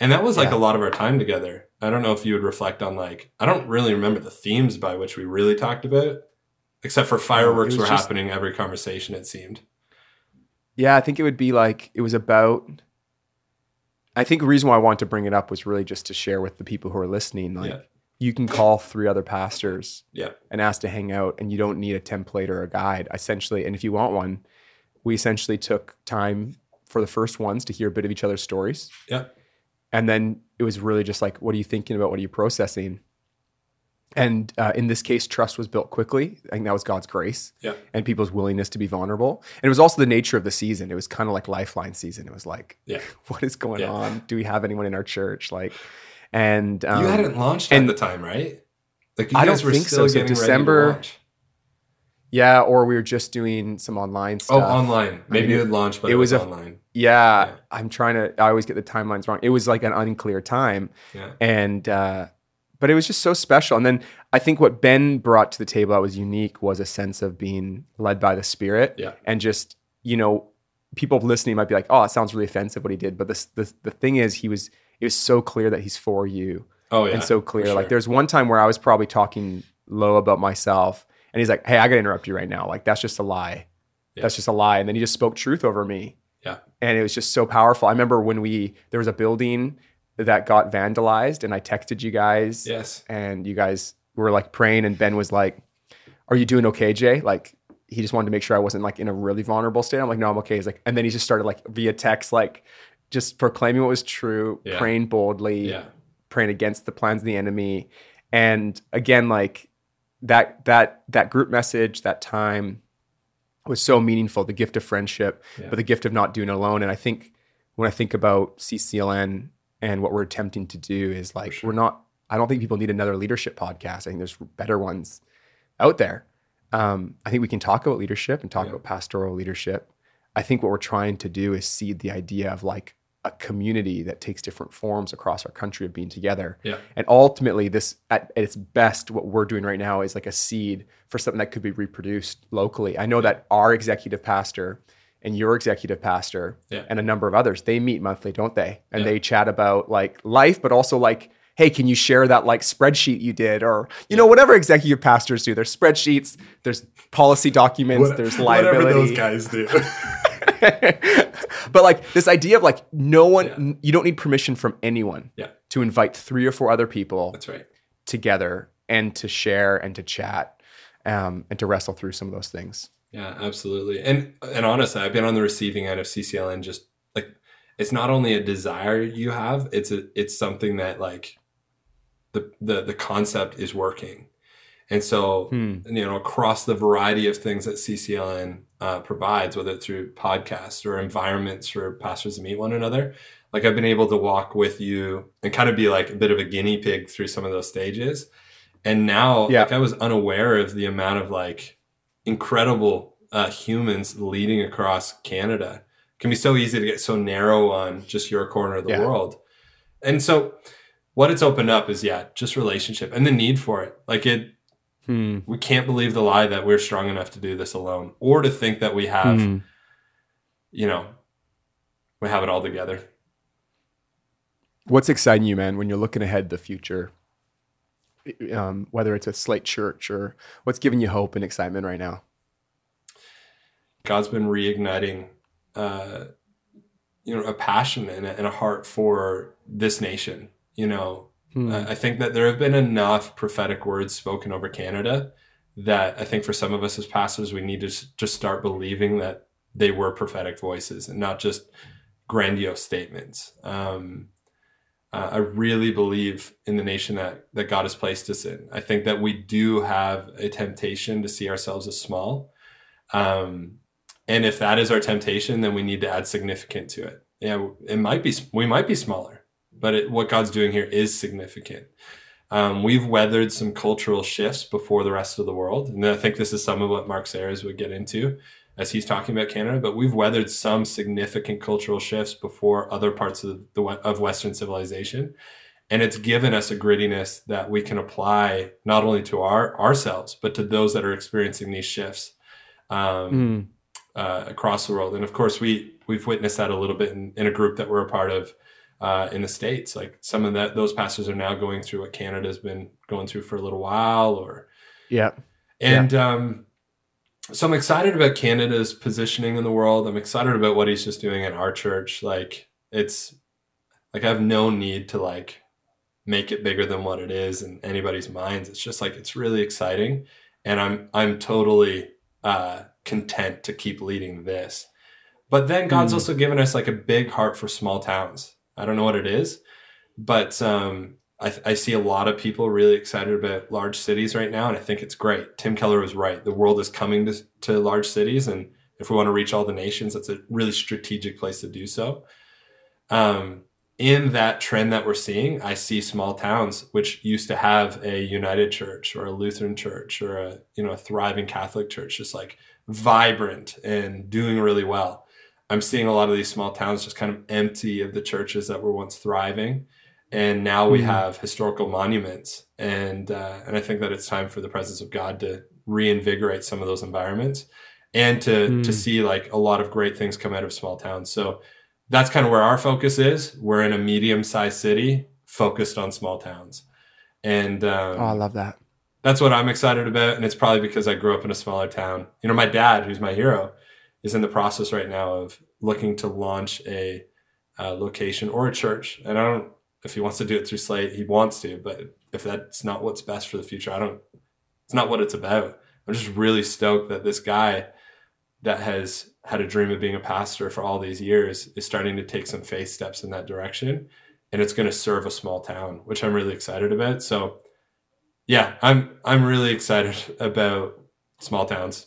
And that was like Yeah. a lot of our time together. I don't know if you would reflect on like I don't really remember the themes by which we really talked about, except for fireworks were just- happening every conversation, it seemed. Yeah, I think it would be like it was about. I think the reason why I wanted to bring it up was really just to share with the people who are listening. Like Yeah. you can call three other pastors Yeah. and ask to hang out, and you don't need a template or a guide, essentially. And if you want one, we essentially took time for the first ones to hear a bit of each other's stories. Yeah. And then it was really just like, what are you thinking about? What are you processing? And uh, in this case, trust was built quickly. I think that was God's grace Yeah. and people's willingness to be vulnerable. And it was also the nature of the season. It was kind of like Lifeline season. It was like, Yeah. what is going Yeah. on? Do we have anyone in our church? Like, and um, you hadn't launched and- at the time, right? Like you I guys don't were think still so. So December- ready to launch. yeah, or we were just doing some online stuff. Oh, online. Maybe mean, you had launched, but it it, was, was a- online. Yeah, Yeah. I'm trying to. I always get the timelines wrong. It was like an unclear time, Yeah. and uh, but it was just so special. And then I think what Ben brought to the table that was unique was a sense of being led by the Spirit, Yeah. and just you know, people listening might be like, "Oh, it sounds really offensive what he did," but the the, the thing is, he was it was so clear that he's for you, Oh yeah. and so clear. sure. Like there's one time where I was probably talking low about myself, and he's like, "Hey, I got to interrupt you right now. Like that's just a lie. Yeah. That's just a lie." And then he just spoke truth over me Yeah. and it was just so powerful. I remember when we there was a building that got vandalized, and I texted you guys, Yes. and you guys were like praying, and Ben was like, "Are you doing okay, Jay?" Like he just wanted to make sure I wasn't like in a really vulnerable state. I'm like, "No, I'm okay." He's like, and then he just started like via text, like just proclaiming what was true, Yeah. praying boldly, Yeah. praying against the plans of the enemy, and again, like that that that group message, that time was so meaningful. The gift of friendship, Yeah. but the gift of not doing it alone. And I think when I think about CCLN and what we're attempting to do is like sure. we're not. I don't think people need another leadership podcast. I think there's better ones out there. Um, I think we can talk about leadership and talk Yeah. about pastoral leadership. I think what we're trying to do is seed the idea of like a community that takes different forms across our country of being together. Yeah. And ultimately, this at, at its best, what we're doing right now is like a seed for something that could be reproduced locally. I know that our executive pastor and your executive pastor Yeah. and a number of others, they meet monthly, don't they? And Yeah. they chat about like life, but also like, hey, can you share that like spreadsheet you did? Or, you know, whatever executive pastors do. There's spreadsheets, there's policy documents, What- there's Whatever liability. those guys do. but like this idea of like no one Yeah. you don't need permission from anyone Yeah. to invite three or four other people That's right. together and to share and to chat um, and to wrestle through some of those things Yeah, absolutely. And and honestly, I've been on the receiving end of CCLN. Just like it's not only a desire you have; it's a it's something that like the the the concept is working. And so Hmm. you know across the variety of things that CCLN uh, provides, whether it's through podcasts or environments for pastors to meet one another. Like I've been able to walk with you and kind of be like a bit of a guinea pig through some of those stages. And now, Yeah. like I was unaware of the amount of like incredible uh, humans leading across Canada. It can be so easy to get so narrow on just your corner of the Yeah. world. And so what it's opened up is yeah, just relationship and the need for it. Like it Hmm. we can't believe the lie that we're strong enough to do this alone or to think that we have, Hmm. you know, we have it all together. what's exciting you man when you're looking ahead the future um, whether it's a slate church or what's giving you hope and excitement right now God's been reigniting, uh, you know, a passion and a, and a heart for this nation. You know, Hmm. I I think that there have been enough prophetic words spoken over Canada that I think for some of us as pastors, we need to just start believing that they were prophetic voices and not just grandiose statements. Um, uh, I really believe in the nation that that God has placed us in. I think that we do have a temptation to see ourselves as small. Um, and if that is our temptation, then we need to add significant to it. Yeah, it might be we might be smaller, but it, what God's doing here is significant. Um, we've weathered some cultural shifts before the rest of the world, and I think this is some of what Mark Sayers would get into as he's talking about Canada. But we've weathered some significant cultural shifts before other parts of the of Western civilization, and it's given us a grittiness that we can apply not only to our ourselves but to those that are experiencing these shifts. Um, Hmm. uh, across the world. And of course, we we've witnessed that a little bit in, in a group that we're a part of uh, in the states. Like some of that, those pastors are now going through what Canada's been going through for a little while, or yeah and um, so I'm excited about Canada's positioning in the world. I'm excited about what he's just doing in our church. Like it's like I have no need to like make it bigger than what it is in anybody's minds. It's just like it's really exciting, and I'm I'm totally uh, content to keep leading this. But then God's Mm. also given us like a big heart for small towns. I don't know what it is, but um, I, I see a lot of people really excited about large cities right now, and I think it's great. Tim Keller was right. The world is coming to, to large cities, and if we want to reach all the nations, that's a really strategic place to do so. Um, in that trend that we're seeing, I see small towns which used to have a United Church or a Lutheran church or a you know a thriving Catholic church, just like vibrant and doing really well. I'm seeing a lot of these small towns just kind of empty of the churches that were once thriving, and now we Mhm. have historical monuments, and uh, and I think that it's time for the presence of God to reinvigorate some of those environments, and to Mm. to see like a lot of great things come out of small towns. So that's kind of where our focus is. We're in a medium sized city focused on small towns, and um, Oh, I love that. that's what I'm excited about. And it's probably because I grew up in a smaller town. You know, my dad, who's my hero, is in the process right now of looking to launch a, uh location or a church. And I don't, if he wants to do it through Slate, he wants to. But if that's not what's best for the future, I don't, it's not what it's about. I'm just really stoked that this guy that has had a dream of being a pastor for all these years is starting to take some faith steps in that direction. And it's going to serve a small town, which I'm really excited about. So, yeah, I'm I'm really excited about small towns.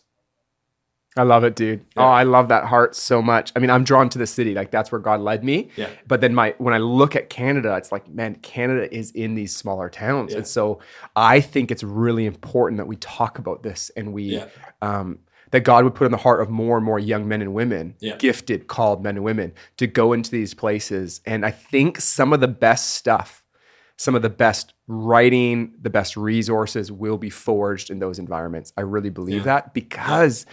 I love it, dude. Yeah. Oh, I love that heart so much. I mean, I'm drawn to the city. Like that's where God led me. Yeah. But then my when I look at Canada, it's like, man, Canada is in these smaller towns. Yeah. And so I think it's really important that we talk about this and we Yeah. um that God would put in the heart of more and more young men and women, Yeah. gifted, called men and women, to go into these places. And I think some of the best stuff, some of the best writing, the best resources will be forged in those environments. I really believe Yeah. that because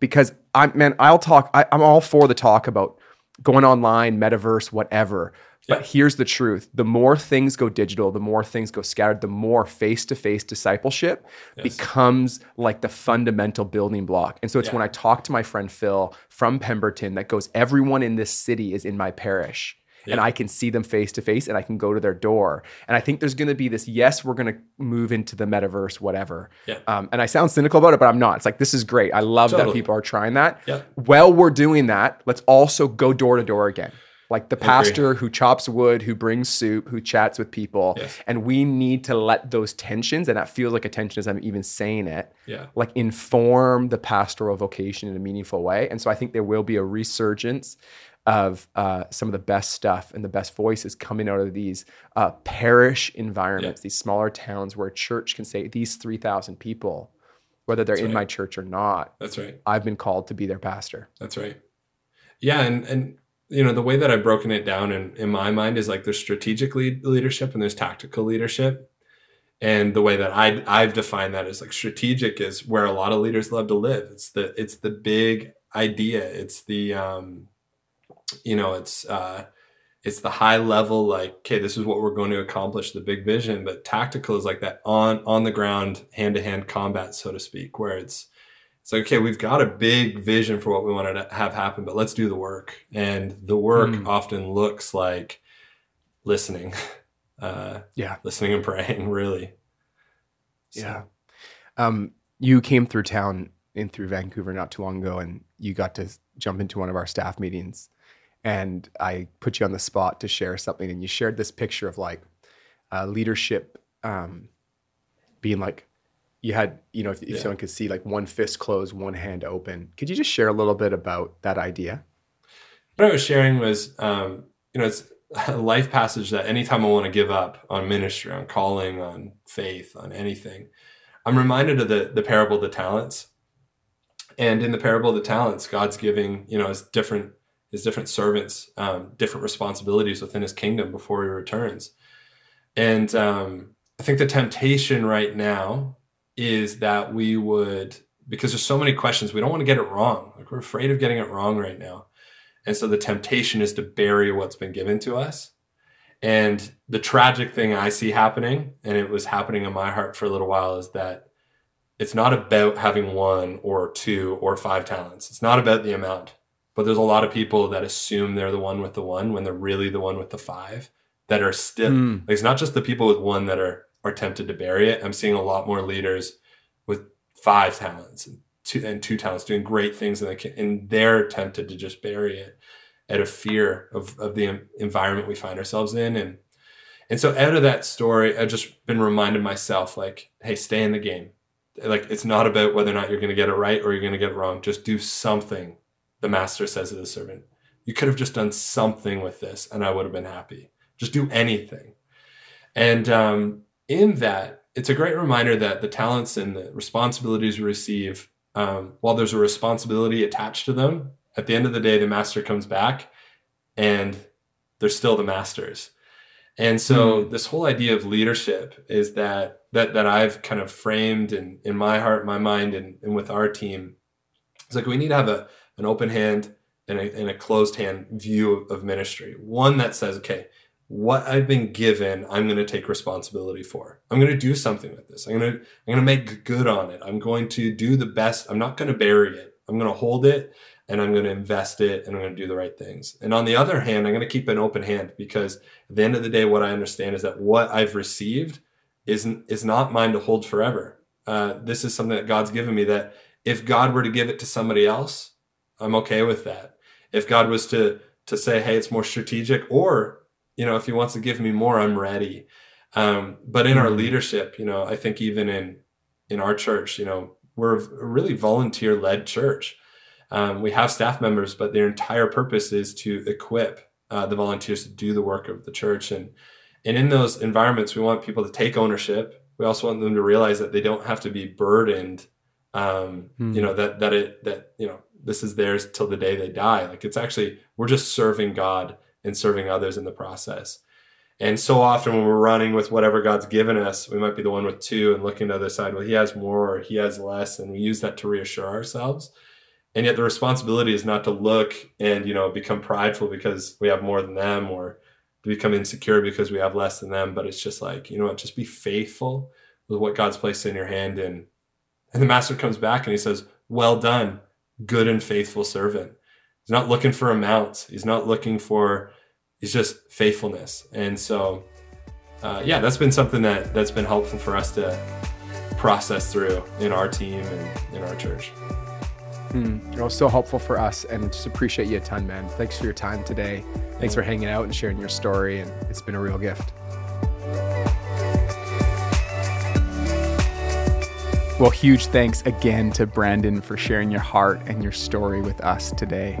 because I'm man, I'll talk. I, I'm all for the talk about going online, metaverse, whatever. But Yeah. here's the truth: the more things go digital, the more things go scattered, the more face-to-face discipleship Yes. becomes like the fundamental building block. And so it's Yeah. when I talk to my friend Phil from Pemberton that goes, everyone in this city is in my parish. And I can see them face to face and I can go to their door. And I think there's going to be this yes, we're going to move into the metaverse, whatever. Yeah. Um, and I sound cynical about it, but I'm not. It's like, this is great. I love that people are trying that. Yeah. While we're doing that, let's also go door to door again. Like the pastor who chops wood, who brings soup, who chats with people. Yes. And we need to let those tensions, and that feels like a tension as I'm even saying it, Yeah. like inform the pastoral vocation in a meaningful way. And so I think there will be a resurgence of uh, some of the best stuff and the best voices coming out of these uh, parish environments, these smaller towns where a church can say, these 3,000 people, whether they're That's in right. my church or not, That's right. I've been called to be their pastor. That's right. Yeah, and and you know the way that I've broken it down in in my mind is like there's strategic lead, leadership and there's tactical leadership, and the way that I I've defined that is like strategic is where a lot of leaders love to live. It's the it's the big idea. It's the um, you know it's uh, it's the high level like okay this is what we're going to accomplish the big vision. But tactical is like that on on the ground hand to hand combat so to speak where it's it's like okay we've got a big vision for what we want to have happen but let's do the work and the work Mm. often looks like listening uh Yeah. listening and praying really So, Yeah. Um, you came through town in through Vancouver not too long ago, and you got to jump into one of our staff meetings. And I put you on the spot to share something, and you shared this picture of like uh, leadership um, being like you had, you know, if, if Yeah. someone could see like one fist closed, one hand open. Could you just share a little bit about that idea? what i was sharing was um you know it's a life passage that anytime i want to give up on ministry on calling on faith on anything i'm reminded of the the parable of the talents and in the parable of the talents god's giving you know his different his different servants um, different responsibilities within his kingdom before he returns and um, i think the temptation right now is that we would because there's so many questions we don't want to get it wrong. Like we're afraid of getting it wrong right now. And so the temptation is to bury what's been given to us. And the tragic thing i see happening and it was happening in my heart for a little while is that it's not about having one or two or five talents. It's not about the amount. But there's a lot of people that assume they're the one with the one when they're really the one with the five that are still Mm. like it's not just the people with one that are are tempted to bury it. I'm seeing a lot more leaders with five talents and two and two talents doing great things and they and they're tempted to just bury it out of fear of of the environment we find ourselves in. And and so out of that story I've just been reminding myself like hey stay in the game. Like it's not about whether or not you're going to get it right or you're going to get it wrong. Just do something. The master says to the servant you could have just done something with this and I would have been happy. Just do anything. And um, in that, it's a great reminder that the talents and the responsibilities we receive, um, while there's a responsibility attached to them, at the end of the day, the master comes back and they're still the masters. And so this whole idea of leadership is that that that I've kind of framed in in my heart, my mind, and, and with our team. It's like we need to have a an open hand and a, and a closed hand view of, of ministry. One that says, okay, what I've been given, I'm going to take responsibility for. I'm going to do something with this. I'm going to I'm going to make good on it. I'm going to do the best. I'm not going to bury it. I'm going to hold it and I'm going to invest it and I'm going to do the right things. And on the other hand, I'm going to keep an open hand because at the end of the day, what I understand is that what I've received isn't is not mine to hold forever. Uh, this is something that God's given me that if God were to give it to somebody else, I'm okay with that. If God was to to say, hey, it's more strategic, or you know, if He wants to give me more, I'm ready. Um, but in our Mhm. leadership, you know, I think even in in our church, you know, we're a really volunteer led church. Um, we have staff members, but their entire purpose is to equip uh, the volunteers to do the work of the church. And and in those environments, we want people to take ownership. We also want them to realize that they don't have to be burdened. Um, Hmm. You know that that it that you know this is theirs till the day they die. Like it's actually we're just serving God and serving others in the process. And so often when we're running with whatever God's given us, we might be the one with two and looking to the other side, well, he has more or he has less. And we use that to reassure ourselves. And yet the responsibility is not to look and, you know, become prideful because we have more than them or become insecure because we have less than them. But it's just like, you know what, just be faithful with what God's placed in your hand. And, and the master comes back and he says, well done, good and faithful servant. He's not looking for amounts. He's not looking for, he's just faithfulness. And so, uh, yeah, that's been something that that's been helpful for us to process through in our team and in our church. Mm, it was so helpful for us and just appreciate you a ton, man. Thanks for your time today. Thanks for hanging out and sharing your story. And it's been a real gift. Well, huge thanks again to Brandon for sharing your heart and your story with us today.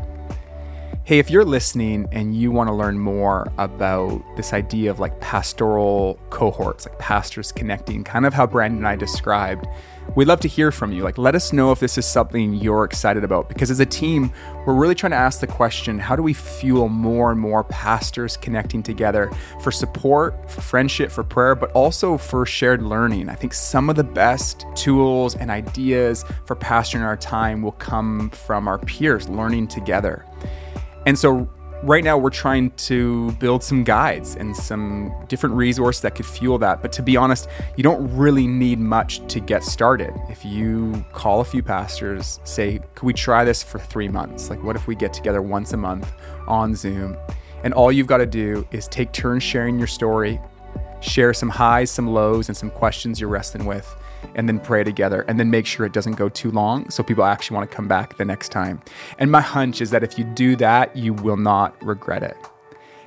Hey, if you're listening and you want to learn more about this idea of like pastoral cohorts, like pastors connecting, kind of how Brandon and I described, we'd love to hear from you. Like, let us know if this is something you're excited about. Because as a team, we're really trying to ask the question how do we fuel more and more pastors connecting together for support, for friendship, for prayer, but also for shared learning? I think some of the best tools and ideas for pastoring in our time will come from our peers learning together. And so right now we're trying to build some guides and some different resources that could fuel that. But to be honest, you don't really need much to get started. If you call a few pastors, say, could we try this for three months? Like, what if we get together once a month on Zoom? And all you've got to do is take turns sharing your story, share some highs, some lows, and some questions you're wrestling with and then pray together and then make sure it doesn't go too long so people actually want to come back the next time. And my hunch is that if you do that, you will not regret it.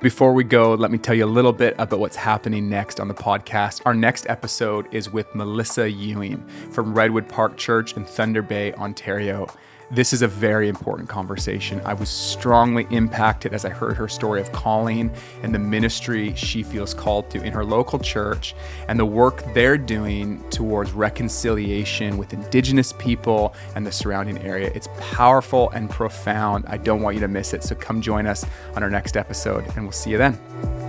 Before we go, let me tell you a little bit about what's happening next on the podcast. Our next episode is with Melissa Ewing from Redwood Park Church in Thunder Bay, Ontario. This is a very important conversation. I was strongly impacted as I heard her story of calling and the ministry she feels called to in her local church and the work they're doing towards reconciliation with Indigenous people and the surrounding area. It's powerful and profound. I don't want you to miss it. So come join us on our next episode, and we'll see you then.